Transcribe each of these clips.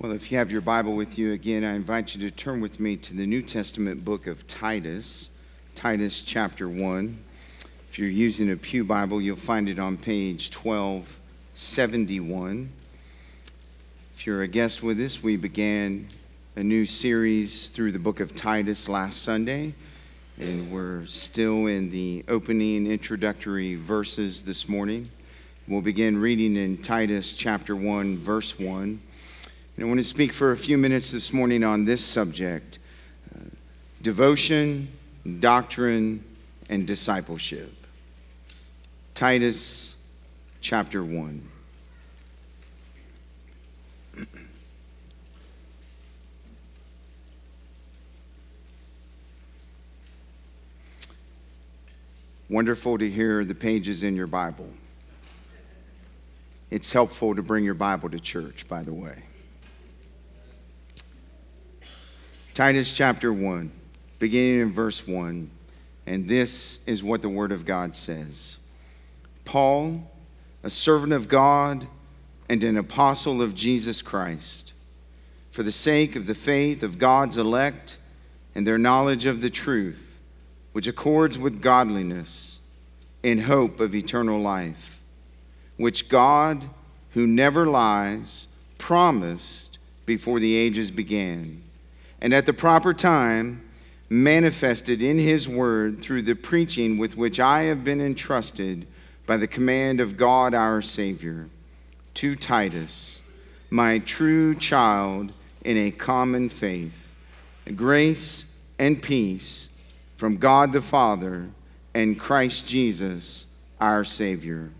Well, if you have your Bible with you again, I invite you to turn with me to the New Testament book of Titus, Titus chapter 1. If you're using a Pew Bible, you'll find it on page 1271. If you're a guest with us, we began a new series through the book of Titus last Sunday, and we're still in the opening introductory verses this morning. We'll begin reading in Titus chapter 1, verse 1. And I want to speak for a few minutes this morning on this subject uh, devotion, doctrine, and discipleship. Titus chapter 1. Wonderful to hear the pages in your Bible. It's helpful to bring your Bible to church, by the way. Titus chapter 1, beginning in verse 1. And this is what the Word of God says Paul, a servant of God and an apostle of Jesus Christ, for the sake of the faith of God's elect and their knowledge of the truth, which accords with godliness, in hope of eternal life, which God, who never lies, promised before the ages began and at the proper time manifested in his word through the preaching with which I have been entrusted by the command of God our Savior. To Titus, my true child in a common faith, grace and peace from God the Father and Christ Jesus our Savior.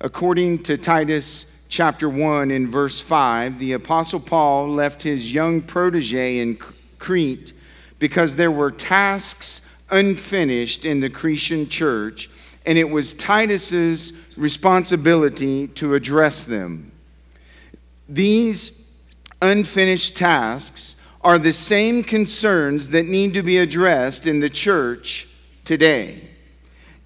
According to Titus chapter 1 in verse 5, the Apostle Paul left his young protege in Crete because there were tasks unfinished in the Cretan church, and it was Titus's responsibility to address them. These unfinished tasks are the same concerns that need to be addressed in the church today.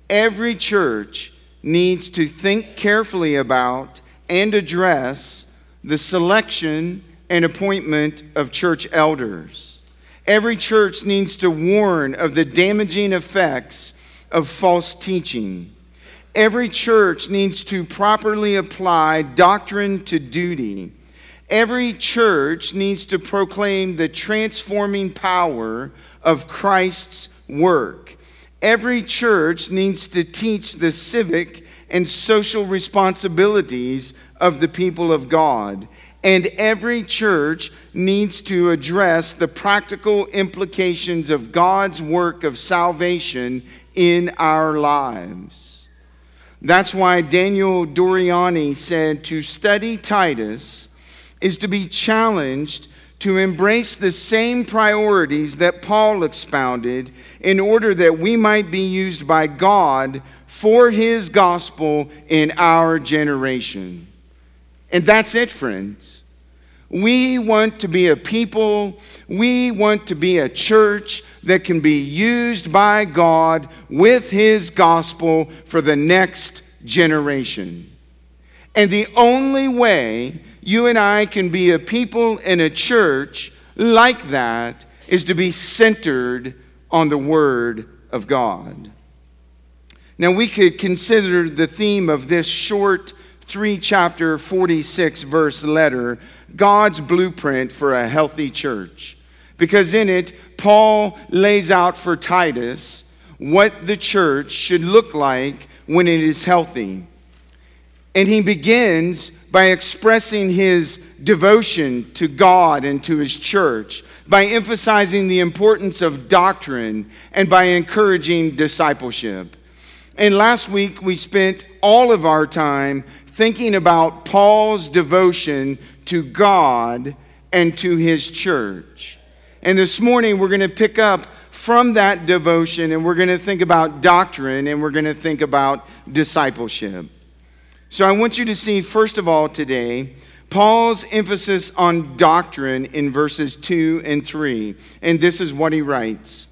Every church needs to think carefully about and address the selection and appointment of church elders. Every church needs to warn of the damaging effects of false teaching. Every church needs to properly apply doctrine to duty. Every church needs to proclaim the transforming power of Christ's work. Every church needs to teach the civic and social responsibilities of the people of God. And every church needs to address the practical implications of God's work of salvation in our lives. That's why Daniel Doriani said to study Titus is to be challenged to embrace the same priorities that Paul expounded in order that we might be used by God for his gospel in our generation. And that's it, friends. We want to be a people, we want to be a church that can be used by God with his gospel for the next generation. And the only way you and I can be a people in a church like that is to be centered on the Word of God. Now, we could consider the theme of this short three chapter, 46 verse letter God's blueprint for a healthy church. Because in it, Paul lays out for Titus what the church should look like when it is healthy. And he begins by expressing his devotion to God and to his church, by emphasizing the importance of doctrine, and by encouraging discipleship. And last week we spent all of our time thinking about Paul's devotion to God and to his church. And this morning we're going to pick up from that devotion and we're going to think about doctrine and we're going to think about discipleship. So I want you to see, first of all, today, Paul's emphasis on doctrine in verses 2 and 3. And this is what he writes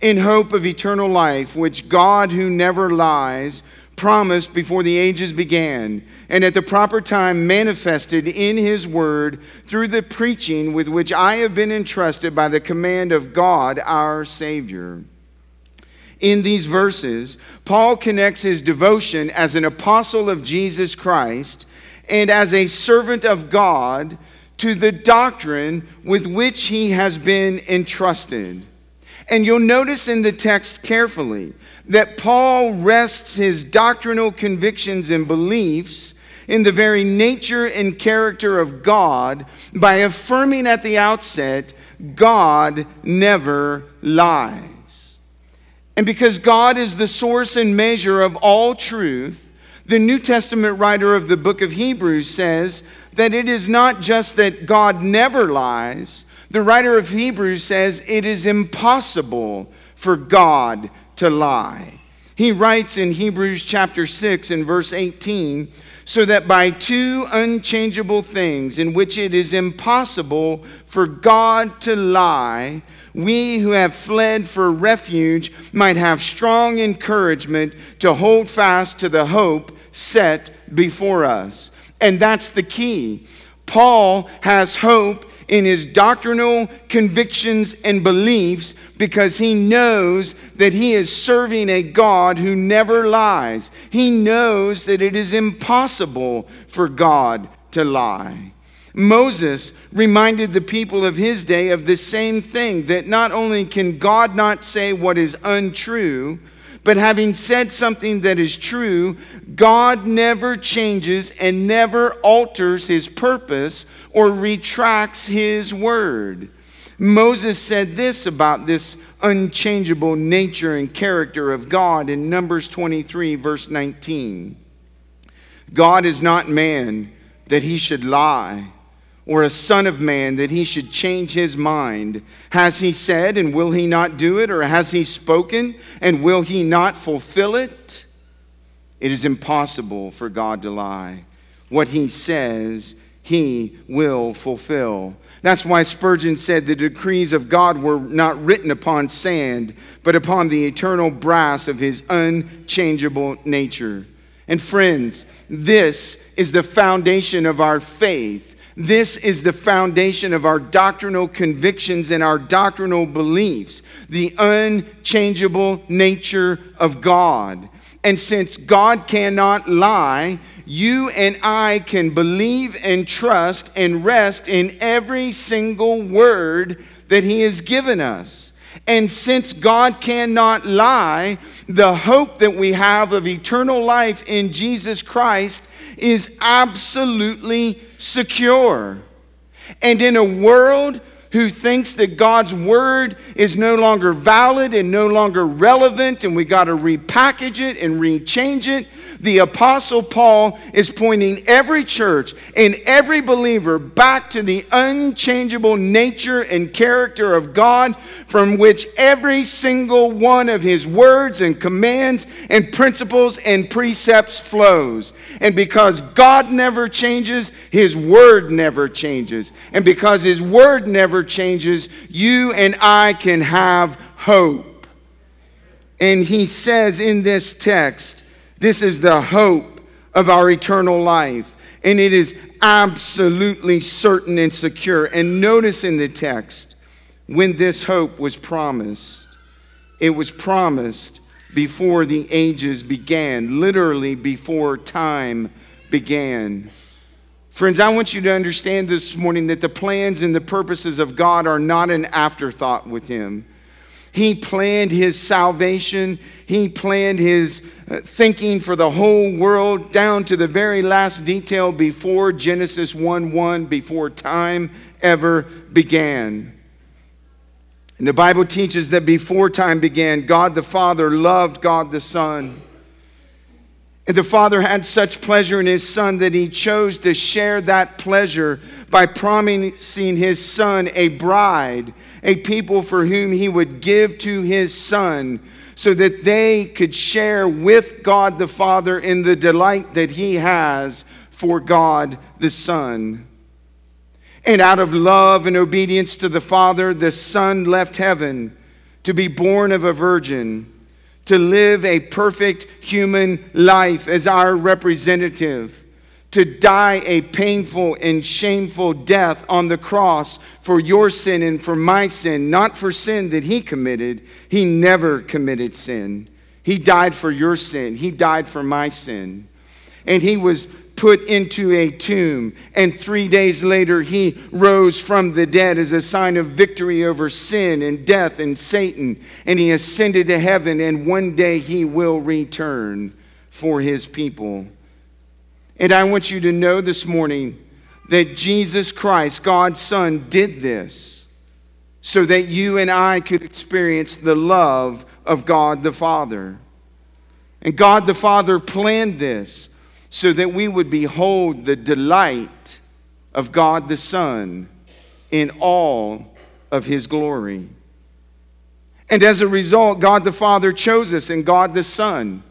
in hope of eternal life, which God, who never lies, promised before the ages began, and at the proper time manifested in his word through the preaching with which I have been entrusted by the command of God our Savior. In these verses, Paul connects his devotion as an apostle of Jesus Christ and as a servant of God to the doctrine with which he has been entrusted. And you'll notice in the text carefully that Paul rests his doctrinal convictions and beliefs in the very nature and character of God by affirming at the outset, God never lies. And because God is the source and measure of all truth, the New Testament writer of the book of Hebrews says that it is not just that God never lies, the writer of Hebrews says it is impossible for God to lie. He writes in Hebrews chapter 6 and verse 18 so that by two unchangeable things in which it is impossible for God to lie, we who have fled for refuge might have strong encouragement to hold fast to the hope set before us. And that's the key. Paul has hope in his doctrinal convictions and beliefs because he knows that he is serving a God who never lies. He knows that it is impossible for God to lie. Moses reminded the people of his day of the same thing that not only can God not say what is untrue, but having said something that is true, God never changes and never alters his purpose or retracts his word. Moses said this about this unchangeable nature and character of God in Numbers 23, verse 19. God is not man that he should lie or a son of man that he should change his mind? Has he said, and will he not do it? Or has he spoken, and will he not fulfill it? It is impossible for God to lie. What he says, he will fulfill. That's why Spurgeon said the decrees of God were not written upon sand, but upon the eternal brass of his unchangeable nature. And friends, this is the foundation of our faith this is the foundation of our doctrinal convictions and our doctrinal beliefs the unchangeable nature of God. And since God cannot lie, you and I can believe and trust and rest in every single word that He has given us. And since God cannot lie, the hope that we have of eternal life in Jesus Christ is absolutely secure. And in a world who thinks that God's word is no longer valid and no longer relevant, and we got to repackage it and rechange it. The Apostle Paul is pointing every church and every believer back to the unchangeable nature and character of God, from which every single one of his words and commands and principles and precepts flows. And because God never changes, his word never changes. And because his word never changes, you and I can have hope. And he says in this text, this is the hope of our eternal life. And it is absolutely certain and secure. And notice in the text, when this hope was promised, it was promised before the ages began, literally before time began. Friends, I want you to understand this morning that the plans and the purposes of God are not an afterthought with Him. He planned His salvation, He planned His uh, thinking for the whole world down to the very last detail before Genesis 1 1, before time ever began. And the Bible teaches that before time began, God the Father loved God the Son. And the Father had such pleasure in His Son that He chose to share that pleasure by promising His Son a bride, a people for whom He would give to His Son, so that they could share with God the Father in the delight that He has for God the Son. And out of love and obedience to the Father, the Son left heaven to be born of a virgin to live a perfect human life as our representative, to die a painful and shameful death on the cross for your sin and for my sin, not for sin that he committed. He never committed sin. He died for your sin, he died for my sin. And he was put into a tomb. And three days later, he rose from the dead as a sign of victory over sin and death and Satan. And he ascended to heaven, and one day he will return for his people. And I want you to know this morning that Jesus Christ, God's Son, did this so that you and I could experience the love of God the Father. And God the Father planned this so that we would behold the delight of God the Son in all of his glory. And as a result, God the Father chose us and God the Son.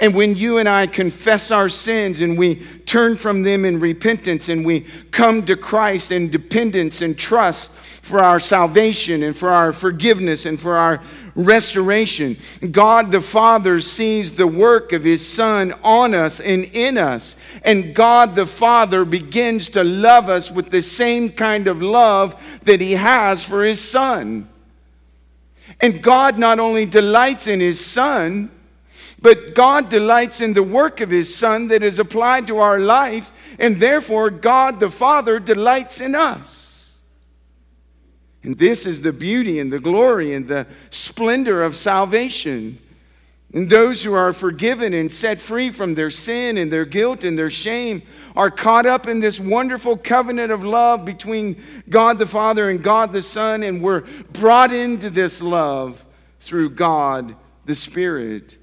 And when you and I confess our sins and we turn from them in repentance and we come to Christ in dependence and trust for our salvation and for our forgiveness and for our restoration. God the Father sees the work of His Son on us and in us. And God the Father begins to love us with the same kind of love that He has for His Son. And God not only delights in His Son, but God delights in the work of His Son that is applied to our life, and therefore God the Father delights in us. And this is the beauty and the glory and the splendor of salvation. And those who are forgiven and set free from their sin and their guilt and their shame are caught up in this wonderful covenant of love between God the Father and God the Son, and we're brought into this love through God the Spirit.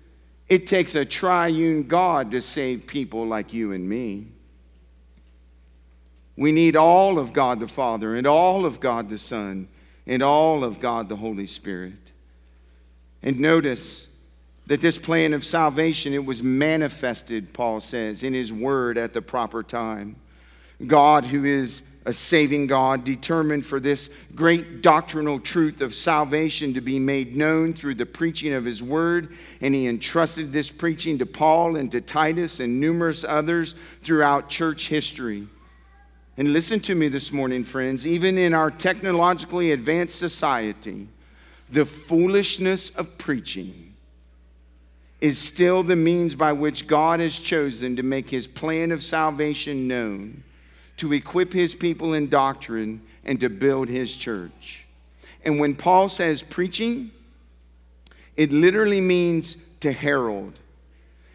It takes a triune God to save people like you and me. We need all of God the Father and all of God the Son and all of God the Holy Spirit. And notice that this plan of salvation it was manifested Paul says in his word at the proper time. God who is a saving God determined for this great doctrinal truth of salvation to be made known through the preaching of his word and he entrusted this preaching to Paul and to Titus and numerous others throughout church history. And listen to me this morning, friends. Even in our technologically advanced society, the foolishness of preaching is still the means by which God has chosen to make his plan of salvation known, to equip his people in doctrine, and to build his church. And when Paul says preaching, it literally means to herald.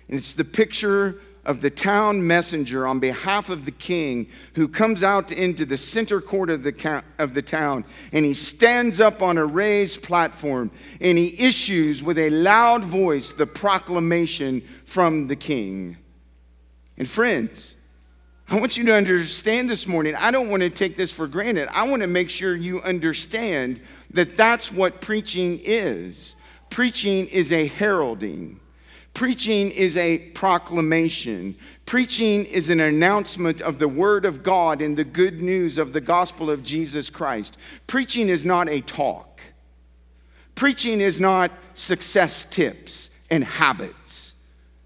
And it's the picture of the town messenger on behalf of the king who comes out into the center court of the, of the town and he stands up on a raised platform and he issues with a loud voice the proclamation from the king. And friends, I want you to understand this morning. I don't want to take this for granted. I want to make sure you understand that that's what preaching is. Preaching is a heralding. Preaching is a proclamation. Preaching is an announcement of the Word of God and the good news of the gospel of Jesus Christ. Preaching is not a talk. Preaching is not success tips and habits.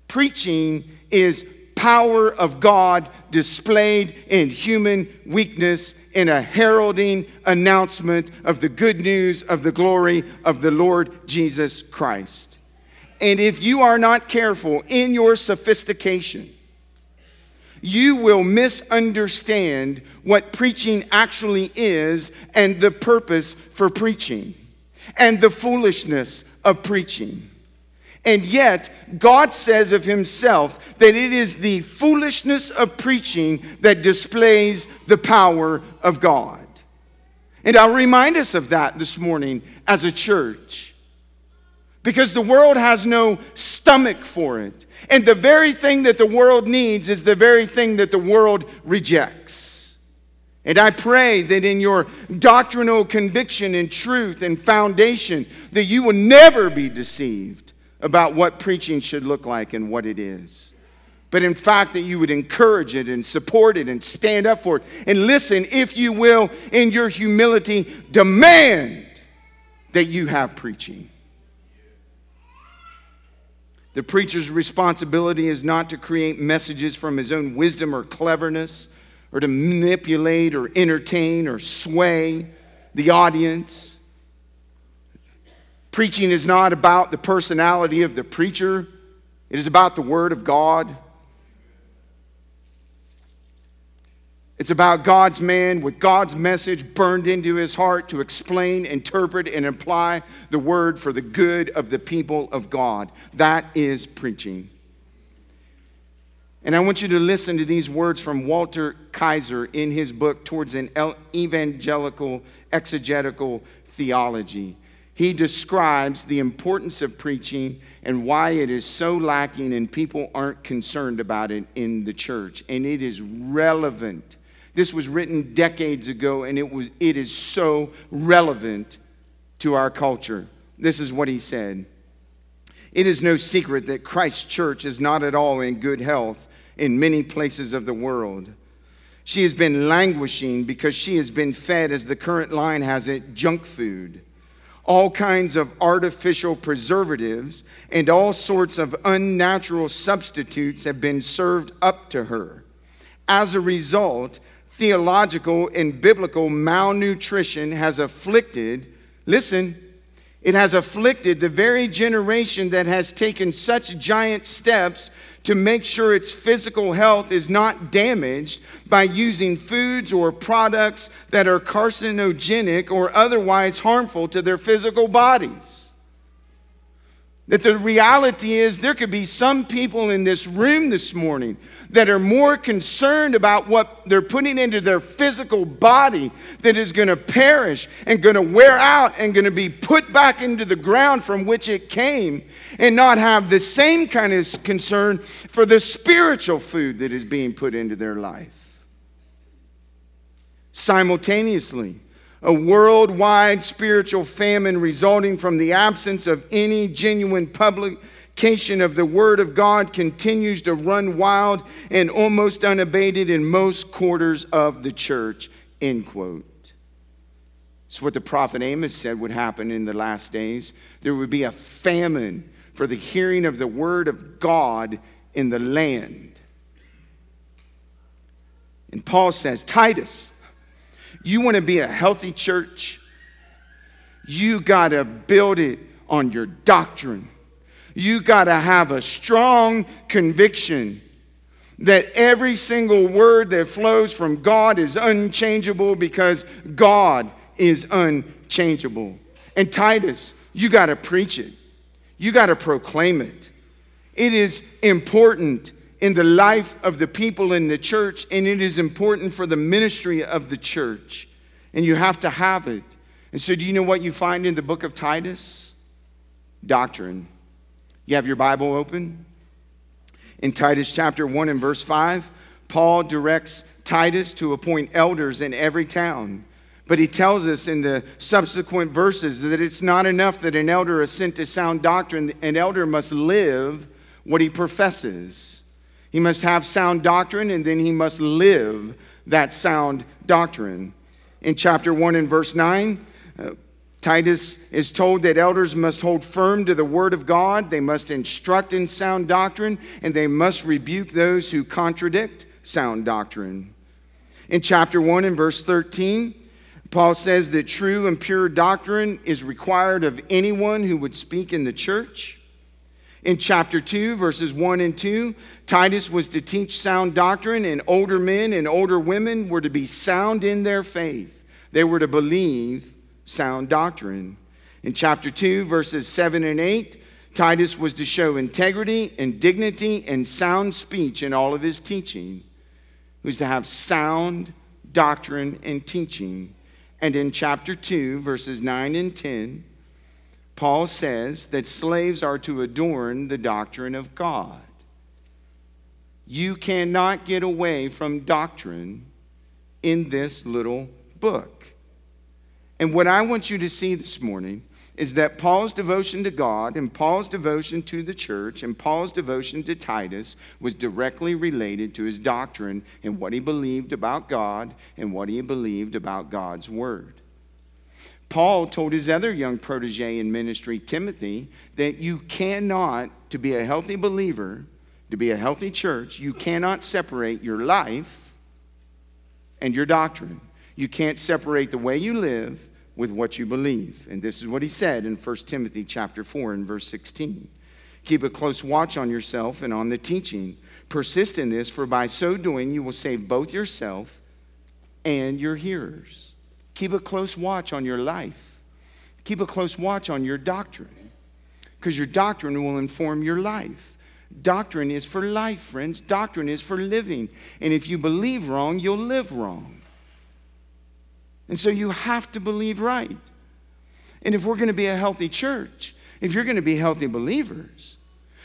Preaching is power of God displayed in human weakness in a heralding announcement of the good news of the glory of the Lord Jesus Christ. And if you are not careful in your sophistication, you will misunderstand what preaching actually is and the purpose for preaching and the foolishness of preaching. And yet, God says of Himself that it is the foolishness of preaching that displays the power of God. And I'll remind us of that this morning as a church because the world has no stomach for it. And the very thing that the world needs is the very thing that the world rejects. And I pray that in your doctrinal conviction and truth and foundation that you will never be deceived about what preaching should look like and what it is. But in fact, that you would encourage it and support it and stand up for it. And listen, if you will, in your humility, demand that you have preaching. The preacher's responsibility is not to create messages from his own wisdom or cleverness, or to manipulate or entertain or sway the audience. Preaching is not about the personality of the preacher, it is about the Word of God. It's about God's man with God's message burned into his heart to explain, interpret, and apply the word for the good of the people of God. That is preaching. And I want you to listen to these words from Walter Kaiser in his book, Towards an Evangelical Exegetical Theology. He describes the importance of preaching and why it is so lacking and people aren't concerned about it in the church. And it is relevant this was written decades ago, and it, was, it is so relevant to our culture. This is what he said It is no secret that Christ's church is not at all in good health in many places of the world. She has been languishing because she has been fed, as the current line has it, junk food. All kinds of artificial preservatives and all sorts of unnatural substitutes have been served up to her. As a result, theological and biblical malnutrition has afflicted, listen, it has afflicted the very generation that has taken such giant steps to make sure its physical health is not damaged by using foods or products that are carcinogenic or otherwise harmful to their physical bodies. That the reality is, there could be some people in this room this morning that are more concerned about what they're putting into their physical body that is going to perish and going to wear out and going to be put back into the ground from which it came, and not have the same kind of concern for the spiritual food that is being put into their life. Simultaneously, a worldwide spiritual famine resulting from the absence of any genuine publication of the Word of God continues to run wild and almost unabated in most quarters of the church. End quote. It's what the prophet Amos said would happen in the last days. There would be a famine for the hearing of the Word of God in the land. And Paul says, Titus, you want to be a healthy church? You got to build it on your doctrine. You got to have a strong conviction that every single word that flows from God is unchangeable because God is unchangeable. And Titus, you got to preach it, you got to proclaim it. It is important in the life of the people in the church, and it is important for the ministry of the church. And you have to have it. And so, do you know what you find in the book of Titus? Doctrine. You have your Bible open? In Titus chapter 1 and verse 5, Paul directs Titus to appoint elders in every town. But he tells us in the subsequent verses that it's not enough that an elder is sent to sound doctrine, an elder must live what he professes. He must have sound doctrine and then he must live that sound doctrine. In chapter 1 and verse 9, uh, Titus is told that elders must hold firm to the word of God, they must instruct in sound doctrine, and they must rebuke those who contradict sound doctrine. In chapter 1 and verse 13, Paul says that true and pure doctrine is required of anyone who would speak in the church. In chapter 2, verses 1 and 2, Titus was to teach sound doctrine, and older men and older women were to be sound in their faith. They were to believe sound doctrine. In chapter 2, verses 7 and 8, Titus was to show integrity and dignity and sound speech in all of his teaching. He was to have sound doctrine and teaching. And in chapter 2, verses 9 and 10, Paul says that slaves are to adorn the doctrine of God. You cannot get away from doctrine in this little book. And what I want you to see this morning is that Paul's devotion to God and Paul's devotion to the church and Paul's devotion to Titus was directly related to his doctrine and what he believed about God and what he believed about God's word. Paul told his other young protege in ministry, Timothy, that you cannot, to be a healthy believer, to be a healthy church, you cannot separate your life and your doctrine. You can't separate the way you live with what you believe. And this is what he said in 1 Timothy chapter 4 and verse 16. Keep a close watch on yourself and on the teaching. Persist in this, for by so doing you will save both yourself and your hearers. Keep a close watch on your life. Keep a close watch on your doctrine, because your doctrine will inform your life. Doctrine is for life, friends. Doctrine is for living. And if you believe wrong, you'll live wrong. And so you have to believe right. And if we're going to be a healthy church, if you're going to be healthy believers,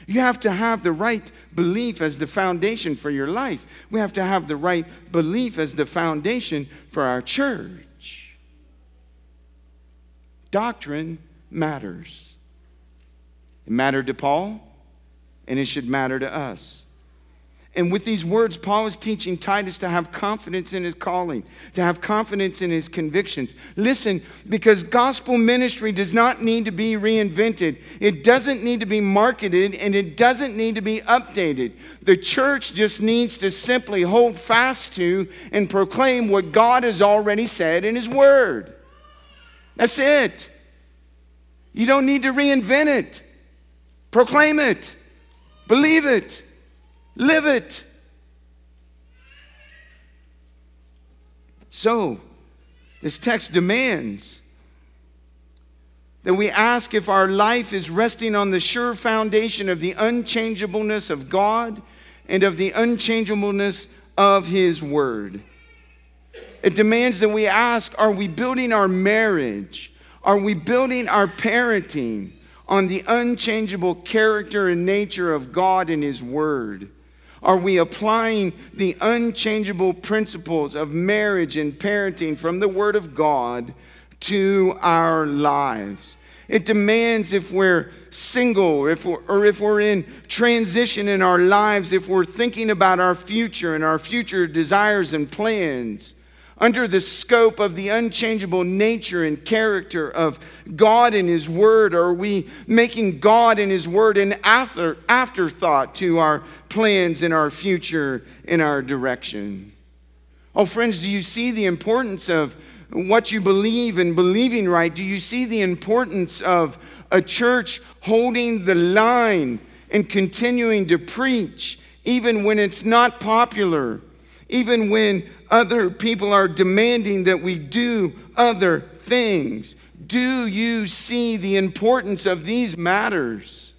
you have to have the right belief as the foundation for your life. We have to have the right belief as the foundation for our church. Doctrine matters. It mattered to Paul, and it should matter to us. And with these words, Paul is teaching Titus to have confidence in his calling, to have confidence in his convictions. Listen, because gospel ministry does not need to be reinvented, it doesn't need to be marketed, and it doesn't need to be updated. The church just needs to simply hold fast to and proclaim what God has already said in his word. That's it. You don't need to reinvent it, proclaim it, believe it. Live it. So, this text demands that we ask if our life is resting on the sure foundation of the unchangeableness of God and of the unchangeableness of His Word. It demands that we ask are we building our marriage? Are we building our parenting on the unchangeable character and nature of God and His Word? Are we applying the unchangeable principles of marriage and parenting from the Word of God to our lives? It demands if we're single if we're, or if we're in transition in our lives, if we're thinking about our future and our future desires and plans under the scope of the unchangeable nature and character of God and His Word? Or are we making God and His Word an after, afterthought to our plans and our future and our direction? Oh, friends, do you see the importance of what you believe and believing right? Do you see the importance of a church holding the line and continuing to preach, even when it's not popular, even when other people are demanding that we do other things. Do you see the importance of these matters?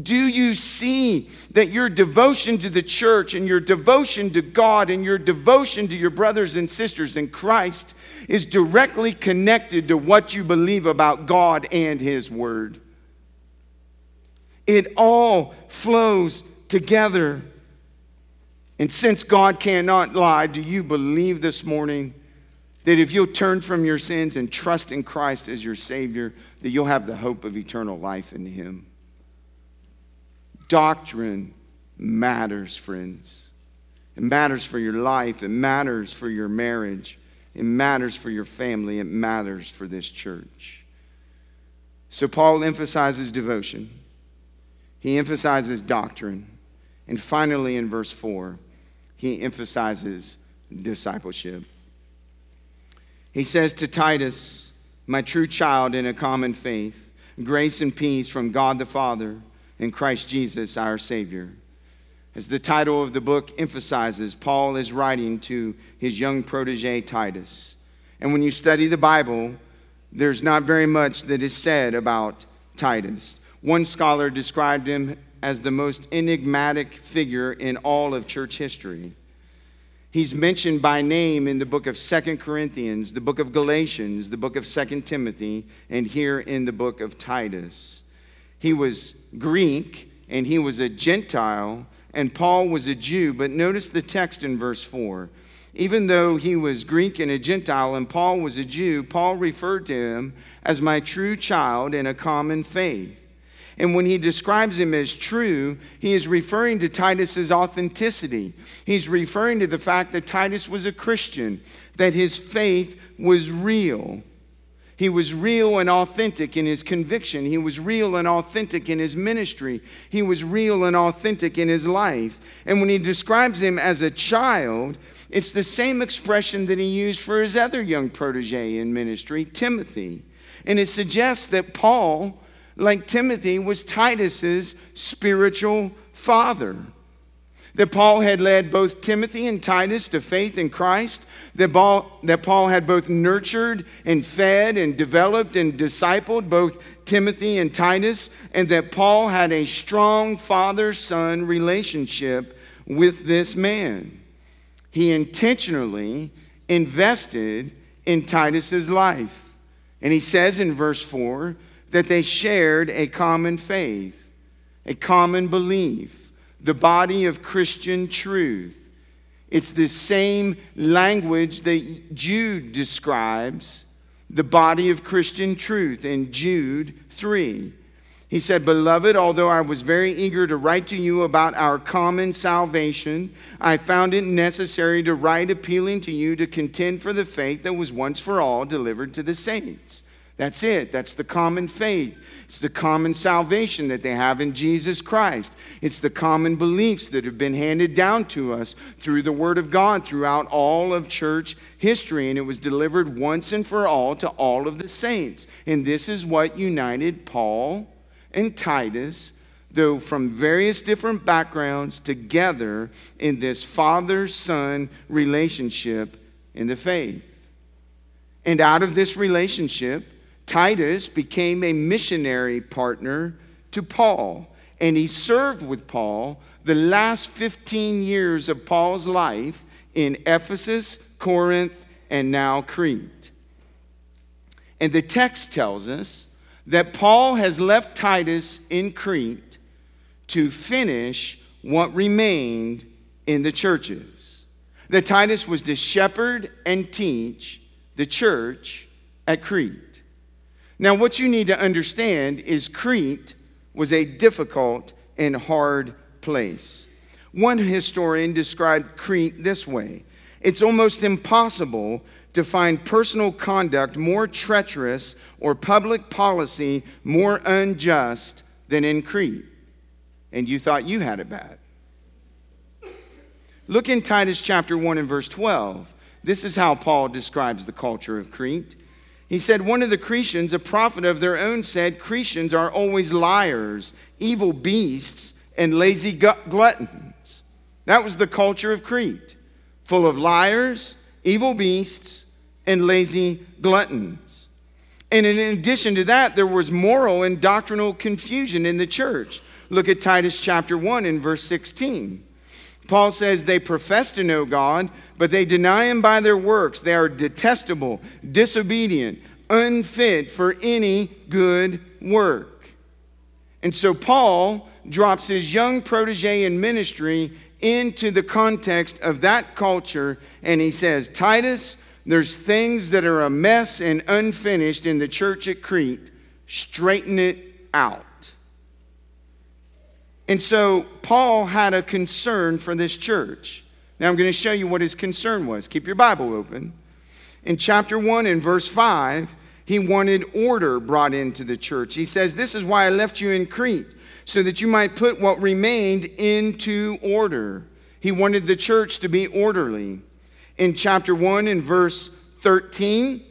Do you see that your devotion to the church and your devotion to God and your devotion to your brothers and sisters in Christ is directly connected to what you believe about God and His Word? It all flows together. And since God cannot lie, do you believe this morning that if you'll turn from your sins and trust in Christ as your Savior, that you'll have the hope of eternal life in Him? Doctrine matters, friends. It matters for your life, it matters for your marriage, it matters for your family, it matters for this church. So, Paul emphasizes devotion, he emphasizes doctrine, and finally, in verse 4, he emphasizes discipleship. He says to Titus, my true child in a common faith, grace and peace from God the Father and Christ Jesus our Savior. As the title of the book emphasizes, Paul is writing to his young protege Titus. And when you study the Bible, there's not very much that is said about Titus. One scholar described him as the most enigmatic figure in all of church history. He's mentioned by name in the book of Second Corinthians, the book of Galatians, the book of Second Timothy, and here in the book of Titus. He was Greek and he was a Gentile, and Paul was a Jew. But notice the text in verse 4. Even though he was Greek and a Gentile and Paul was a Jew, Paul referred to him as my true child in a common faith. And when he describes him as true, he is referring to Titus's authenticity. He's referring to the fact that Titus was a Christian, that his faith was real. He was real and authentic in his conviction. He was real and authentic in his ministry. He was real and authentic in his life. And when he describes him as a child, it's the same expression that he used for his other young protege in ministry, Timothy. And it suggests that Paul, like Timothy, was Titus's spiritual father. That Paul had led both Timothy and Titus to faith in Christ, that Paul, that Paul had both nurtured and fed and developed and discipled both Timothy and Titus, and that Paul had a strong father son relationship with this man. He intentionally invested in Titus's life. And he says in verse 4 that they shared a common faith, a common belief, the body of Christian truth. It's the same language that Jude describes the body of Christian truth in Jude 3. He said, Beloved, although I was very eager to write to you about our common salvation, I found it necessary to write appealing to you to contend for the faith that was once for all delivered to the saints. That's it. That's the common faith. It's the common salvation that they have in Jesus Christ. It's the common beliefs that have been handed down to us through the Word of God throughout all of church history. And it was delivered once and for all to all of the saints. And this is what united Paul and Titus, though from various different backgrounds, together in this father son relationship in the faith. And out of this relationship, Titus became a missionary partner to Paul, and he served with Paul the last 15 years of Paul's life in Ephesus, Corinth, and now Crete. And the text tells us that Paul has left Titus in Crete to finish what remained in the churches. That Titus was to shepherd and teach the church at Crete. Now, what you need to understand is Crete was a difficult and hard place. One historian described Crete this way It's almost impossible to find personal conduct more treacherous or public policy more unjust than in Crete. And you thought you had it bad. Look in Titus chapter 1 and verse 12. This is how Paul describes the culture of Crete. He said, One of the Cretians, a prophet of their own, said, Cretians are always liars, evil beasts, and lazy gluttons. That was the culture of Crete, full of liars, evil beasts, and lazy gluttons. And in addition to that, there was moral and doctrinal confusion in the church. Look at Titus chapter 1 and verse 16. Paul says they profess to know God, but they deny him by their works. They are detestable, disobedient, unfit for any good work. And so Paul drops his young protege in ministry into the context of that culture, and he says, Titus, there's things that are a mess and unfinished in the church at Crete. Straighten it out. And so Paul had a concern for this church. Now I'm going to show you what his concern was. Keep your Bible open. In chapter 1 and verse 5, he wanted order brought into the church. He says, This is why I left you in Crete, so that you might put what remained into order. He wanted the church to be orderly. In chapter 1 and verse 13,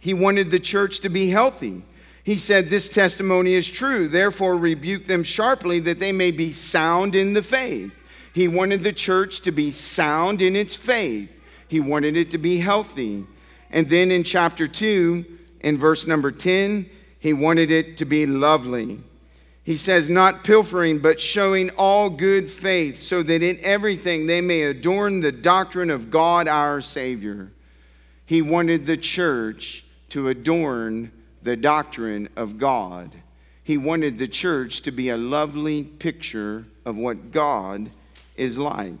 he wanted the church to be healthy. He said, This testimony is true. Therefore, rebuke them sharply that they may be sound in the faith. He wanted the church to be sound in its faith, he wanted it to be healthy. And then in chapter 2, in verse number 10, he wanted it to be lovely. He says, Not pilfering, but showing all good faith, so that in everything they may adorn the doctrine of God our Savior. He wanted the church to adorn the doctrine of God. He wanted the church to be a lovely picture of what God is like.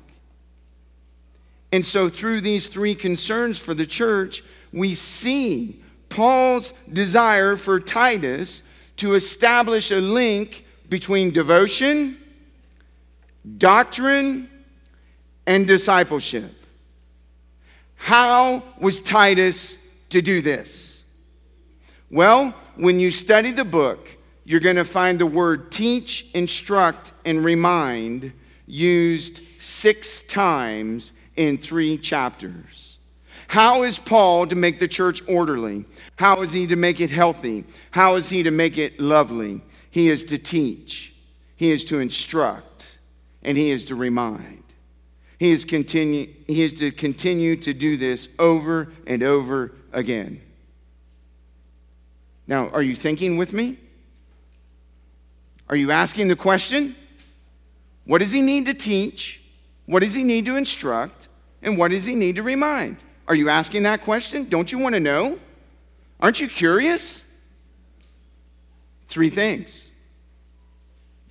And so, through these three concerns for the church, we see Paul's desire for Titus to establish a link between devotion, doctrine, and discipleship. How was Titus to do this? Well, when you study the book, you're going to find the word teach, instruct, and remind used six times in three chapters. How is Paul to make the church orderly? How is he to make it healthy? How is he to make it lovely? He is to teach, he is to instruct, and he is to remind. He is, continue, he is to continue to do this over and over again. Now, are you thinking with me? Are you asking the question? What does he need to teach? What does he need to instruct? And what does he need to remind? Are you asking that question? Don't you want to know? Aren't you curious? Three things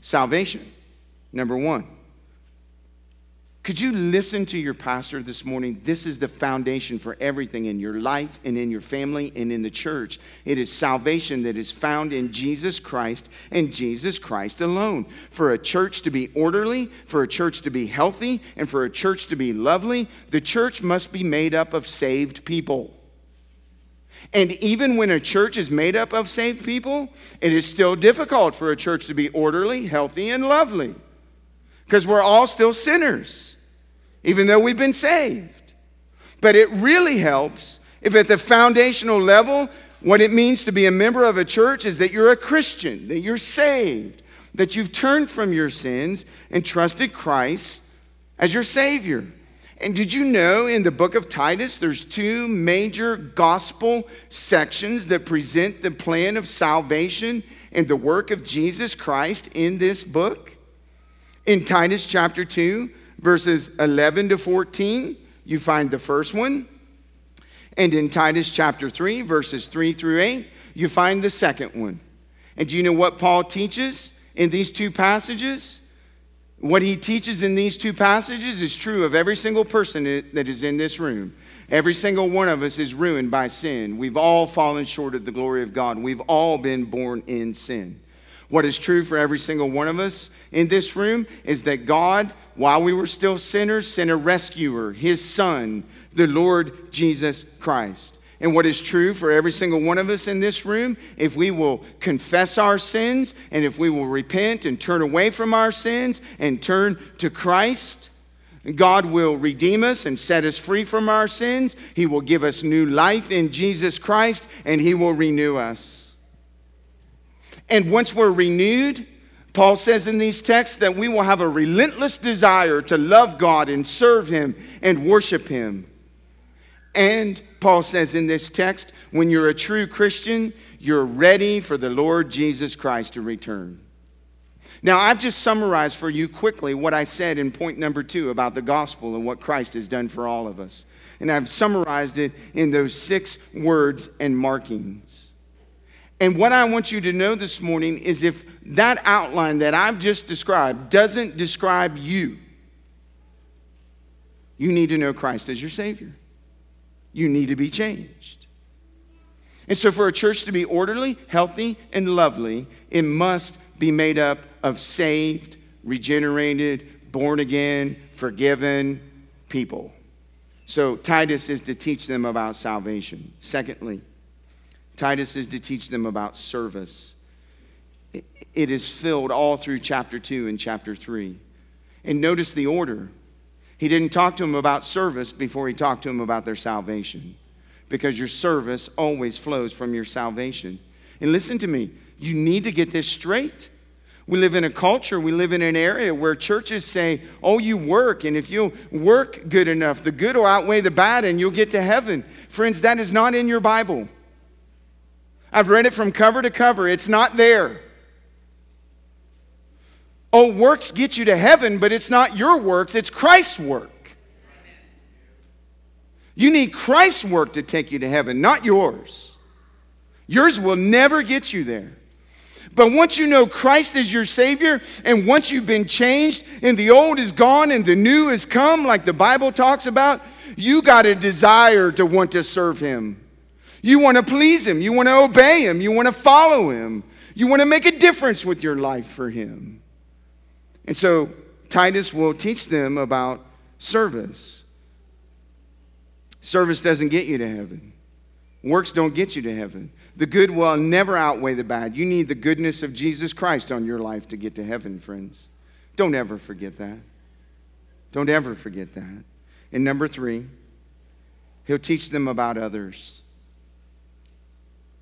salvation, number one. Could you listen to your pastor this morning? This is the foundation for everything in your life and in your family and in the church. It is salvation that is found in Jesus Christ and Jesus Christ alone. For a church to be orderly, for a church to be healthy, and for a church to be lovely, the church must be made up of saved people. And even when a church is made up of saved people, it is still difficult for a church to be orderly, healthy, and lovely because we're all still sinners even though we've been saved. But it really helps if at the foundational level, what it means to be a member of a church is that you're a Christian, that you're saved, that you've turned from your sins and trusted Christ as your Savior. And did you know in the book of Titus, there's two major gospel sections that present the plan of salvation and the work of Jesus Christ in this book? In Titus chapter 2, verses 11 to 14, you find the first one. And in Titus chapter 3, verses 3 through 8, you find the second one. And do you know what Paul teaches in these two passages? What he teaches in these two passages is true of every single person that is in this room. Every single one of us is ruined by sin. We've all fallen short of the glory of God. We've all been born in sin. What is true for every single one of us in this room is that God, while we were still sinners, sent a rescuer, his son, the Lord Jesus Christ. And what is true for every single one of us in this room, if we will confess our sins and if we will repent and turn away from our sins and turn to Christ, God will redeem us and set us free from our sins. He will give us new life in Jesus Christ and He will renew us. And once we're renewed, Paul says in these texts that we will have a relentless desire to love God and serve Him and worship Him. And Paul says in this text, when you're a true Christian, you're ready for the Lord Jesus Christ to return. Now, I've just summarized for you quickly what I said in point number two about the gospel and what Christ has done for all of us. And I've summarized it in those six words and markings. And what I want you to know this morning is if that outline that I've just described doesn't describe you, you need to know Christ as your Savior. You need to be changed. And so, for a church to be orderly, healthy, and lovely, it must be made up of saved, regenerated, born again, forgiven people. So, Titus is to teach them about salvation. Secondly, Titus is to teach them about service. It is filled all through chapter 2 and chapter 3. And notice the order. He didn't talk to them about service before he talked to them about their salvation, because your service always flows from your salvation. And listen to me, you need to get this straight. We live in a culture, we live in an area where churches say, Oh, you work, and if you work good enough, the good will outweigh the bad, and you'll get to heaven. Friends, that is not in your Bible. I've read it from cover to cover. It's not there. Oh, works get you to heaven, but it's not your works, it's Christ's work. You need Christ's work to take you to heaven, not yours. Yours will never get you there. But once you know Christ is your Savior, and once you've been changed, and the old is gone and the new has come, like the Bible talks about, you got a desire to want to serve Him. You want to please Him. You want to obey Him. You want to follow Him. You want to make a difference with your life for Him. And so Titus will teach them about service. Service doesn't get you to heaven, Works don't get you to heaven. The good will never outweigh the bad. You need the goodness of Jesus Christ on your life to get to heaven, friends. Don't ever forget that. Don't ever forget that. And number three, he'll teach them about others.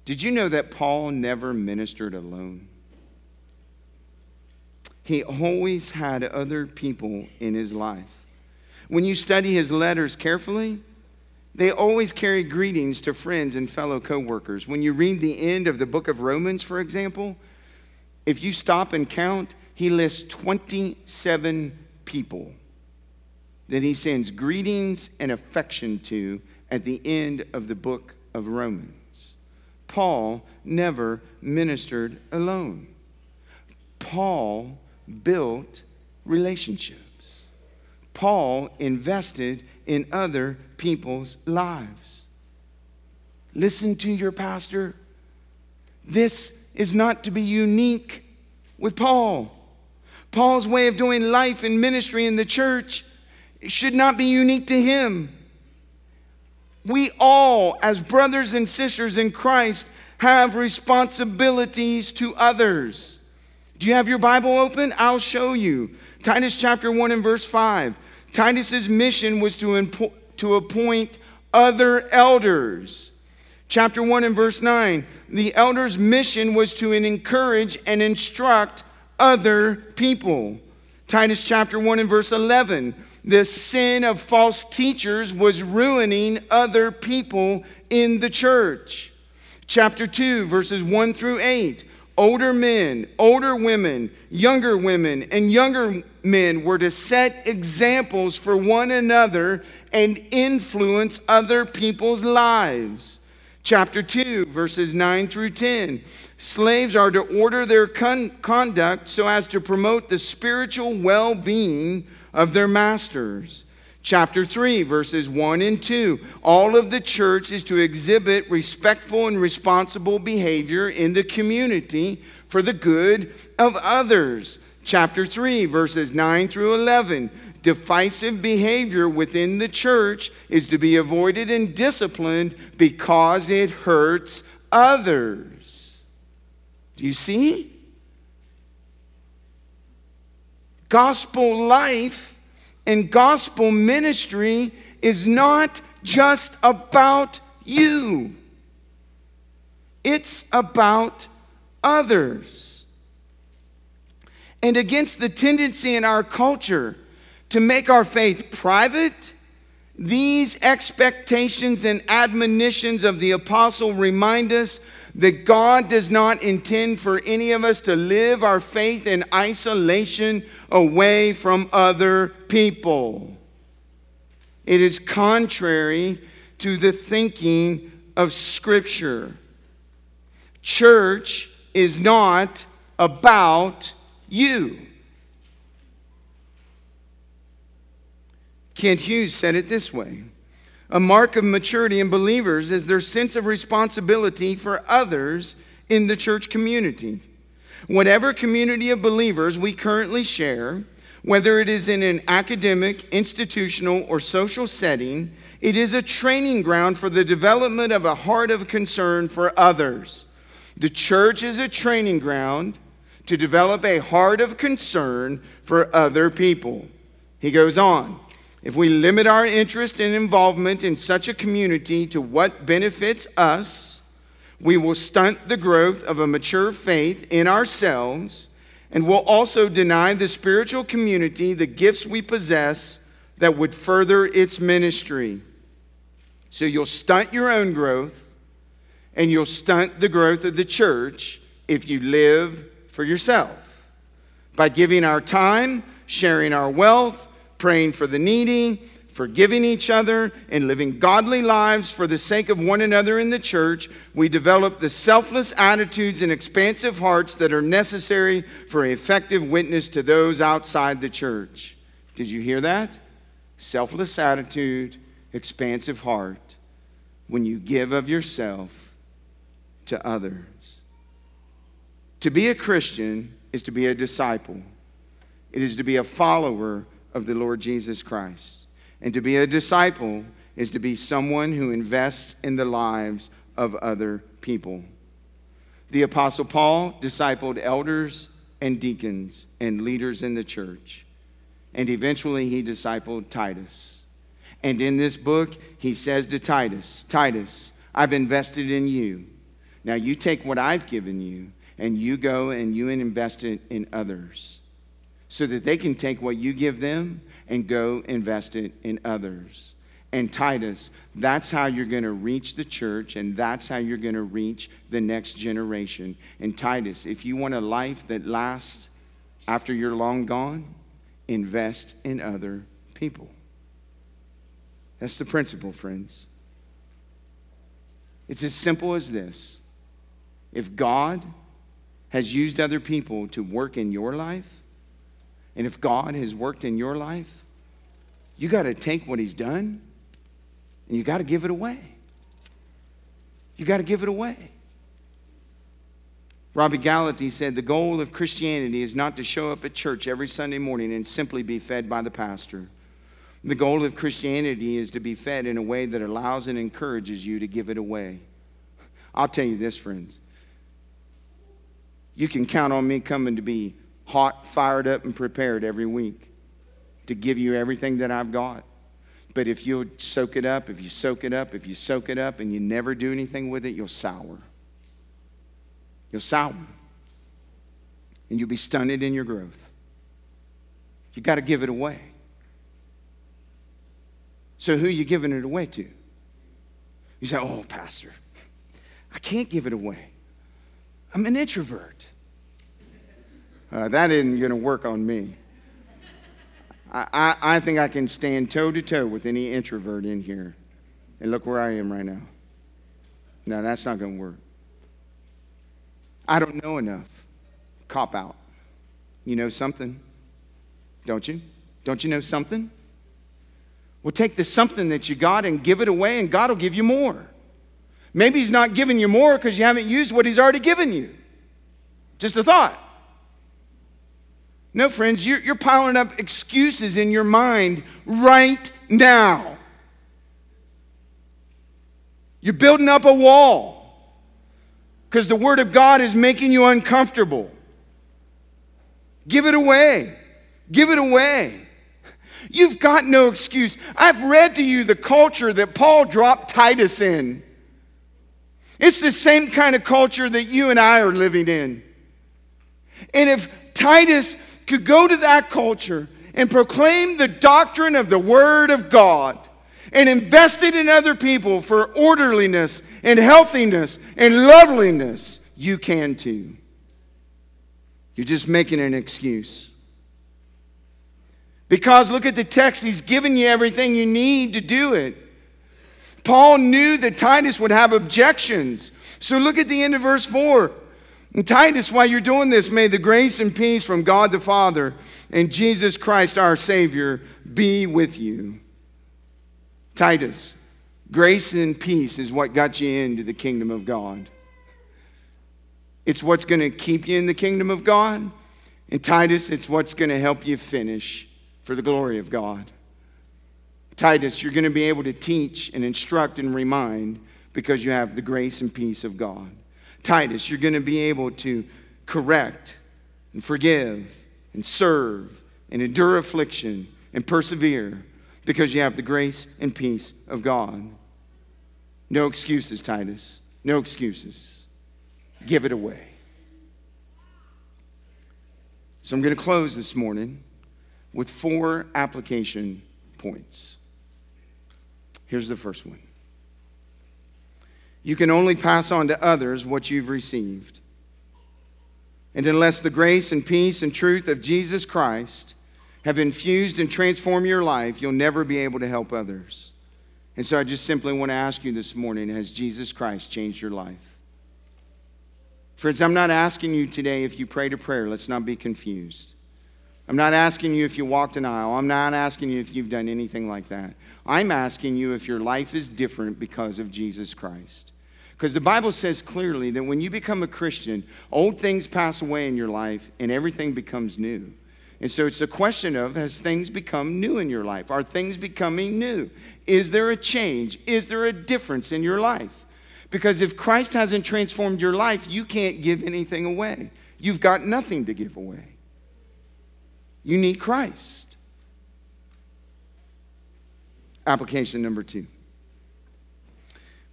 Did you know that Paul never ministered alone? He always had other people in his life. When you study his letters carefully, they always carry greetings to friends and fellow coworkers. When you read the end of the book of Romans, for example, if you stop and count, he lists 27 people that he sends greetings and affection to at the end of the book of Romans. Paul never ministered alone. Paul built relationships. Paul invested in other people's lives. Listen to your pastor. This is not to be unique with Paul. Paul's way of doing life and ministry in the church should not be unique to him. We all, as brothers and sisters in Christ, have responsibilities to others. Do you have your Bible open? I'll show you. Titus chapter 1 and verse 5. Titus's mission was to, impo- to appoint other elders. Chapter 1 and verse 9. The elder's mission was to encourage and instruct other people. Titus chapter 1 and verse 11. The sin of false teachers was ruining other people in the church. Chapter 2, verses 1 through 8 older men, older women, younger women, and younger men were to set examples for one another and influence other people's lives. Chapter 2, verses 9 through 10. Slaves are to order their con- conduct so as to promote the spiritual well being of their masters chapter 3, verses 1 and 2. All of the church is to exhibit respectful and responsible behavior in the community for the good of others. Chapter 3, verses 9 through 11. Divisive behavior within the church is to be avoided and disciplined because it hurts others. Do you see? Gospel life and gospel ministry is not just about you, it's about others. And against the tendency in our culture to make our faith private, these expectations and admonitions of the apostle remind us that God does not intend for any of us to live our faith in isolation away from other people. It is contrary to the thinking of Scripture. Church is not about you. Kent Hughes said it this way a mark of maturity in believers is their sense of responsibility for others in the church community. Whatever community of believers we currently share, whether it is in an academic, institutional, or social setting, it is a training ground for the development of a heart of concern for others. The church is a training ground to develop a heart of concern for other people. He goes on. If we limit our interest and involvement in such a community to what benefits us, we will stunt the growth of a mature faith in ourselves and will also deny the spiritual community the gifts we possess that would further its ministry. So you'll stunt your own growth and you'll stunt the growth of the church if you live for yourself. By giving our time, sharing our wealth, praying for the needy, forgiving each other, and living godly lives for the sake of one another in the church, we develop the selfless attitudes and expansive hearts that are necessary for effective witness to those outside the church. Did you hear that? Selfless attitude, expansive heart, when you give of yourself to others. To be a Christian is to be a disciple. It is to be a follower of the Lord Jesus Christ. And to be a disciple is to be someone who invests in the lives of other people. The Apostle Paul discipled elders and deacons and leaders in the church. And eventually he discipled Titus. And in this book, he says to Titus, Titus, I've invested in you. Now you take what I've given you and you go and you invest it in others so that they can take what you give them and go invest it in others. And Titus, that's how you're going to reach the church and that's how you're going to reach the next generation. And Titus, if you want a life that lasts after you're long gone, invest in other people. That's the principle, friends. It's as simple as this. If God has used other people to work in your life, and if God has worked in your life, you got to take what He's done and you got to give it away. You got to give it away. Robby Gallaty said the goal of Christianity is not to show up at church every Sunday morning and simply be fed by the pastor. The goal of Christianity is to be fed in a way that allows and encourages you to give it away. I'll tell you this, friends. You can count on me coming to be hot, fired up, and prepared every week to give you everything that I've got. But if you soak it up, if you soak it up, if you soak it up and you never do anything with it, you'll sour. You'll sour. And you'll be stunted in your growth. You got to give it away. So who are you giving it away to? You say, "Oh, pastor, I can't give it away. I'm an introvert." Uh, that isn't going to work on me. I, I, I think I can stand toe to toe with any introvert in here. And look where I am right now. No, that's not going to work. I don't know enough. Cop out. You know something? Don't you? Don't you know something? Well, take the something that you got and give it away, and God will give you more. Maybe He's not giving you more because you haven't used what He's already given you. Just a thought. No, friends, you're, you're piling up excuses in your mind right now. You're building up a wall because the Word of God is making you uncomfortable. Give it away. Give it away. You've got no excuse. I've read to you the culture that Paul dropped Titus in. It's the same kind of culture that you and I are living in. And if Titus could go to that culture and proclaim the doctrine of the Word of God and invest it in other people for orderliness and healthiness and loveliness, you can too. You're just making an excuse. Because look at the text, he's given you everything you need to do it. Paul knew that Titus would have objections. So look at the end of verse 4. And Titus, while you're doing this, may the grace and peace from God the Father and Jesus Christ our Savior be with you. Titus, grace and peace is what got you into the kingdom of God. It's what's going to keep you in the kingdom of God. And Titus, it's what's going to help you finish for the glory of God. Titus, you're going to be able to teach and instruct and remind because you have the grace and peace of God. Titus, you're going to be able to correct and forgive and serve and endure affliction and persevere because you have the grace and peace of God. No excuses, Titus. No excuses. Give it away. So I'm going to close this morning with four application points. Here's the first one you can only pass on to others what you've received. And unless the grace and peace and truth of Jesus Christ have infused and transformed your life, you'll never be able to help others. And so I just simply want to ask you this morning has Jesus Christ changed your life? Friends, I'm not asking you today if you prayed a prayer. Let's not be confused. I'm not asking you if you walked an aisle. I'm not asking you if you've done anything like that. I'm asking you if your life is different because of Jesus Christ. Because the Bible says clearly that when you become a Christian, old things pass away in your life and everything becomes new. And so it's a question of has things become new in your life? Are things becoming new? Is there a change? Is there a difference in your life? Because if Christ hasn't transformed your life, you can't give anything away. You've got nothing to give away. You need Christ. Application number two.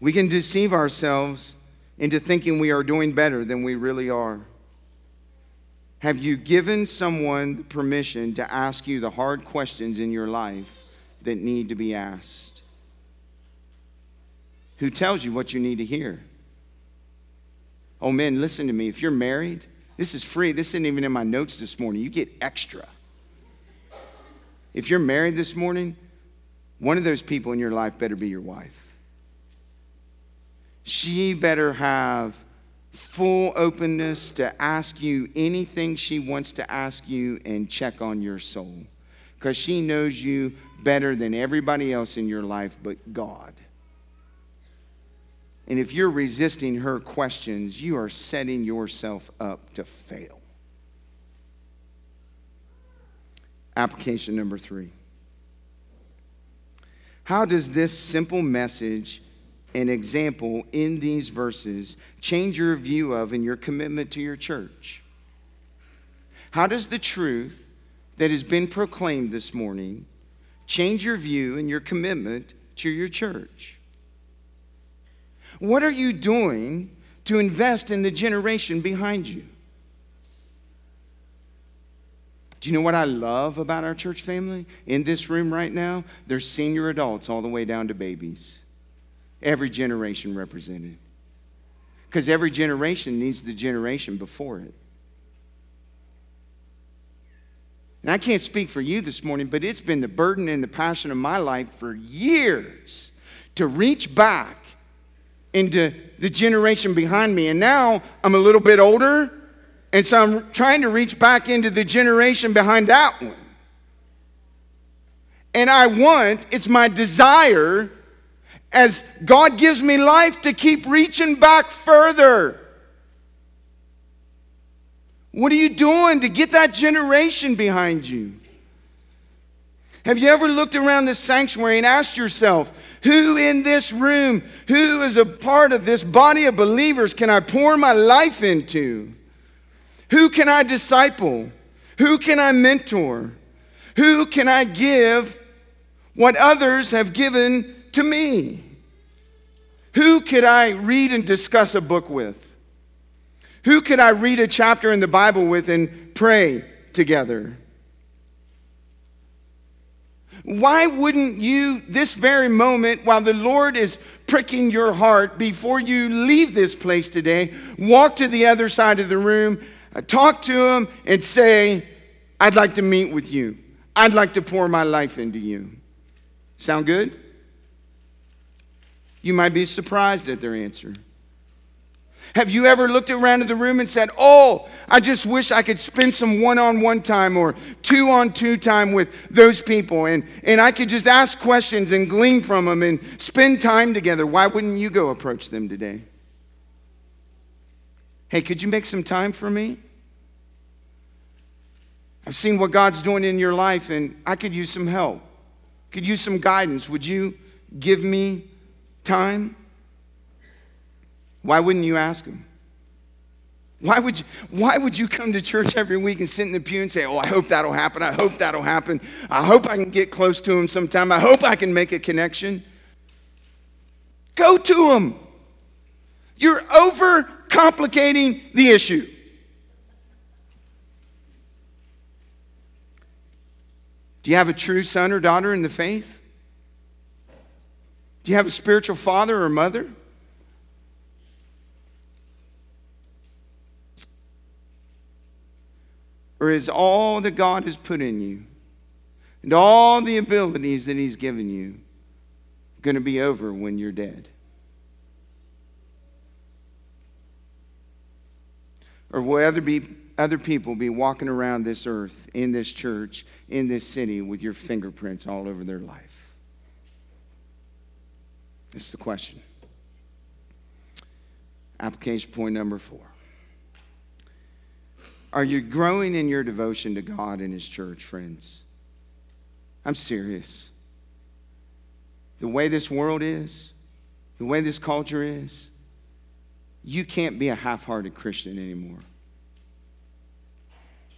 We can deceive ourselves into thinking we are doing better than we really are. Have you given someone permission to ask you the hard questions in your life that need to be asked? Who tells you what you need to hear? Oh, men, listen to me. If you're married, this is free. This isn't even in my notes this morning. You get extra. If you're married this morning, one of those people in your life better be your wife. She better have full openness to ask you anything she wants to ask you and check on your soul because she knows you better than everybody else in your life but God. And if you're resisting her questions, you are setting yourself up to fail. Application number three. How does this simple message and example in these verses change your view of and your commitment to your church? How does the truth that has been proclaimed this morning change your view and your commitment to your church? What are you doing to invest in the generation behind you? Do you know what I love about our church family? In this room right now, there's senior adults all the way down to babies. Every generation represented. Because every generation needs the generation before it. And I can't speak for you this morning, but it's been the burden and the passion of my life for years to reach back into the generation behind me. And now I'm a little bit older, and so I'm trying to reach back into the generation behind that one. And I want, it's my desire as God gives me life to keep reaching back further. What are you doing to get that generation behind you? Have you ever looked around this sanctuary and asked yourself, who in this room, who is a part of this body of believers, can I pour my life into? Who can I disciple? Who can I mentor? Who can I give what others have given to me? Who could I read and discuss a book with? Who could I read a chapter in the Bible with and pray together? Why wouldn't you, this very moment, while the Lord is pricking your heart before you leave this place today, walk to the other side of the room, talk to Him, and say, I'd like to meet with you. I'd like to pour my life into you. Sound good? You might be surprised at their answer. Have you ever looked around in the room and said, Oh, I just wish I could spend some one on one time or two on two time with those people and, and I could just ask questions and glean from them and spend time together? Why wouldn't you go approach them today? Hey, could you make some time for me? I've seen what God's doing in your life and I could use some help. Could use some guidance. Would you give me time? Why wouldn't you ask him? Why would, you, why would you come to church every week and sit in the pew and say, Oh, I hope that'll happen. I hope that'll happen. I hope I can get close to him sometime. I hope I can make a connection. Go to him. You're overcomplicating the issue. Do you have a true son or daughter in the faith? Do you have a spiritual father or mother? Or is all that God has put in you and all the abilities that He's given you going to be over when you're dead? Or will be, other people be walking around this earth, in this church, in this city with your fingerprints all over their life? This is the question. Application point number four. Are you growing in your devotion to God and His church, friends? I'm serious. The way this world is, the way this culture is, you can't be a half hearted Christian anymore.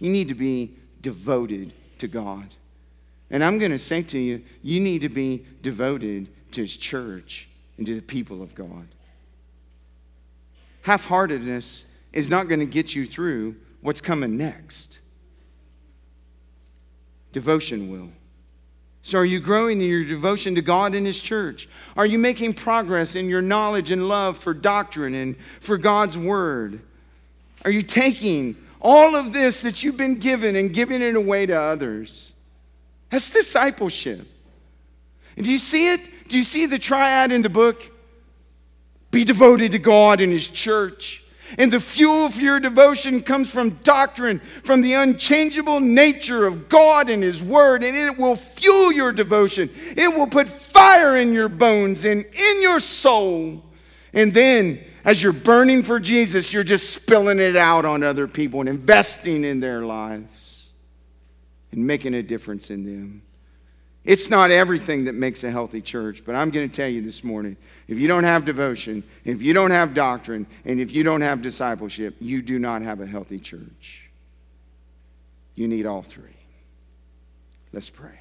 You need to be devoted to God. And I'm going to say to you, you need to be devoted to His church and to the people of God. Half heartedness is not going to get you through what's coming next. Devotion will. So, are you growing in your devotion to God and His church? Are you making progress in your knowledge and love for doctrine and for God's Word? Are you taking all of this that you've been given and giving it away to others? That's discipleship. And do you see it? Do you see the triad in the book? Be devoted to God and His church. And the fuel for your devotion comes from doctrine, from the unchangeable nature of God and His Word, and it will fuel your devotion. It will put fire in your bones and in your soul. And then, as you're burning for Jesus, you're just spilling it out on other people and investing in their lives and making a difference in them. It's not everything that makes a healthy church, but I'm going to tell you this morning if you don't have devotion, if you don't have doctrine, and if you don't have discipleship, you do not have a healthy church. You need all three. Let's pray.